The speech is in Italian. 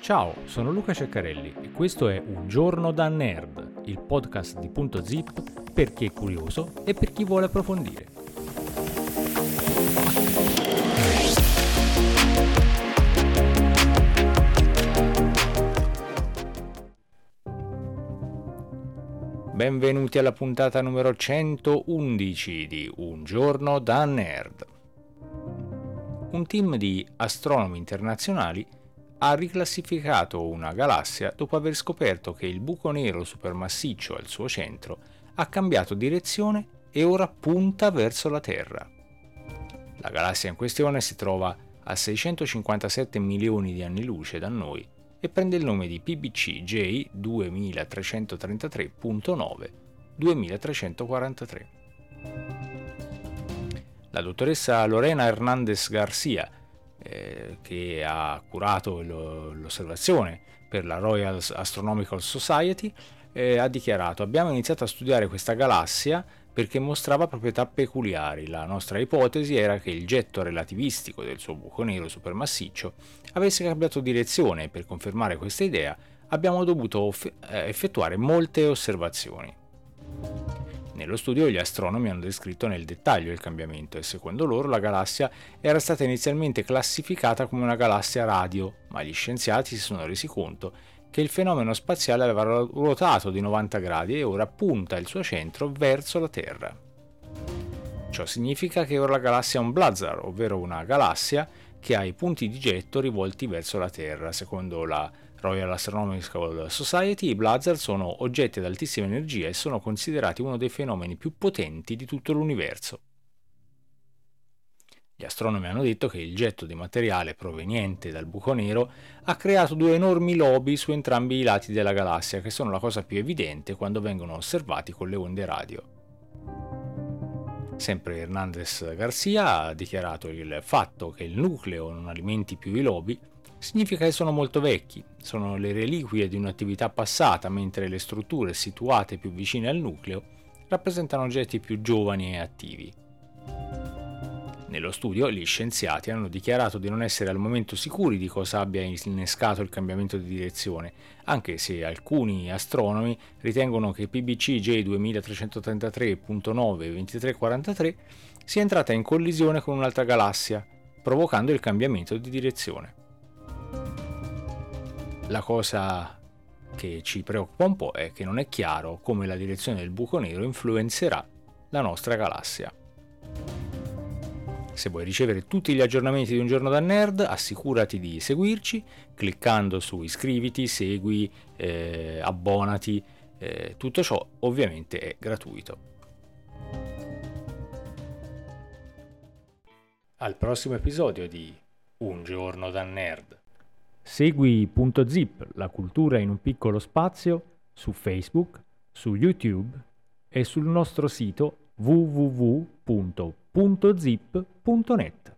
Ciao, sono Luca Ceccarelli e questo è Un giorno da nerd, il podcast di Punto Zip per chi è curioso e per chi vuole approfondire. Benvenuti alla puntata numero 111 di Un giorno da nerd. Un team di astronomi internazionali ha riclassificato una galassia dopo aver scoperto che il buco nero supermassiccio al suo centro ha cambiato direzione e ora punta verso la Terra. La galassia in questione si trova a 657 milioni di anni luce da noi e prende il nome di PBC J 2333.9 2343. La dottoressa Lorena Hernandez Garcia eh, che ha curato lo, l'osservazione per la Royal Astronomical Society, eh, ha dichiarato abbiamo iniziato a studiare questa galassia perché mostrava proprietà peculiari. La nostra ipotesi era che il getto relativistico del suo buco nero supermassiccio avesse cambiato direzione e per confermare questa idea abbiamo dovuto eh, effettuare molte osservazioni. Nello studio gli astronomi hanno descritto nel dettaglio il cambiamento e secondo loro la galassia era stata inizialmente classificata come una galassia radio, ma gli scienziati si sono resi conto che il fenomeno spaziale aveva ruotato di 90 gradi e ora punta il suo centro verso la Terra. Ciò significa che ora la galassia è un blazar, ovvero una galassia che ha i punti di getto rivolti verso la Terra, secondo la Royal Astronomical Society, i blazar sono oggetti ad altissima energia e sono considerati uno dei fenomeni più potenti di tutto l'universo. Gli astronomi hanno detto che il getto di materiale proveniente dal buco nero ha creato due enormi lobi su entrambi i lati della galassia, che sono la cosa più evidente quando vengono osservati con le onde radio. Sempre Hernandez Garcia ha dichiarato il fatto che il nucleo non alimenti più i lobi significa che sono molto vecchi, sono le reliquie di un'attività passata, mentre le strutture situate più vicine al nucleo rappresentano oggetti più giovani e attivi. Nello studio gli scienziati hanno dichiarato di non essere al momento sicuri di cosa abbia innescato il cambiamento di direzione, anche se alcuni astronomi ritengono che PBC J2333.92343 sia entrata in collisione con un'altra galassia, provocando il cambiamento di direzione. La cosa che ci preoccupa un po' è che non è chiaro come la direzione del buco nero influenzerà la nostra galassia. Se vuoi ricevere tutti gli aggiornamenti di un giorno da nerd, assicurati di seguirci cliccando su iscriviti, segui, eh, abbonati. Eh, tutto ciò ovviamente è gratuito. Al prossimo episodio di Un giorno da nerd. Segui Punto Zip, la cultura in un piccolo spazio, su Facebook, su YouTube e sul nostro sito www.puntozip.net.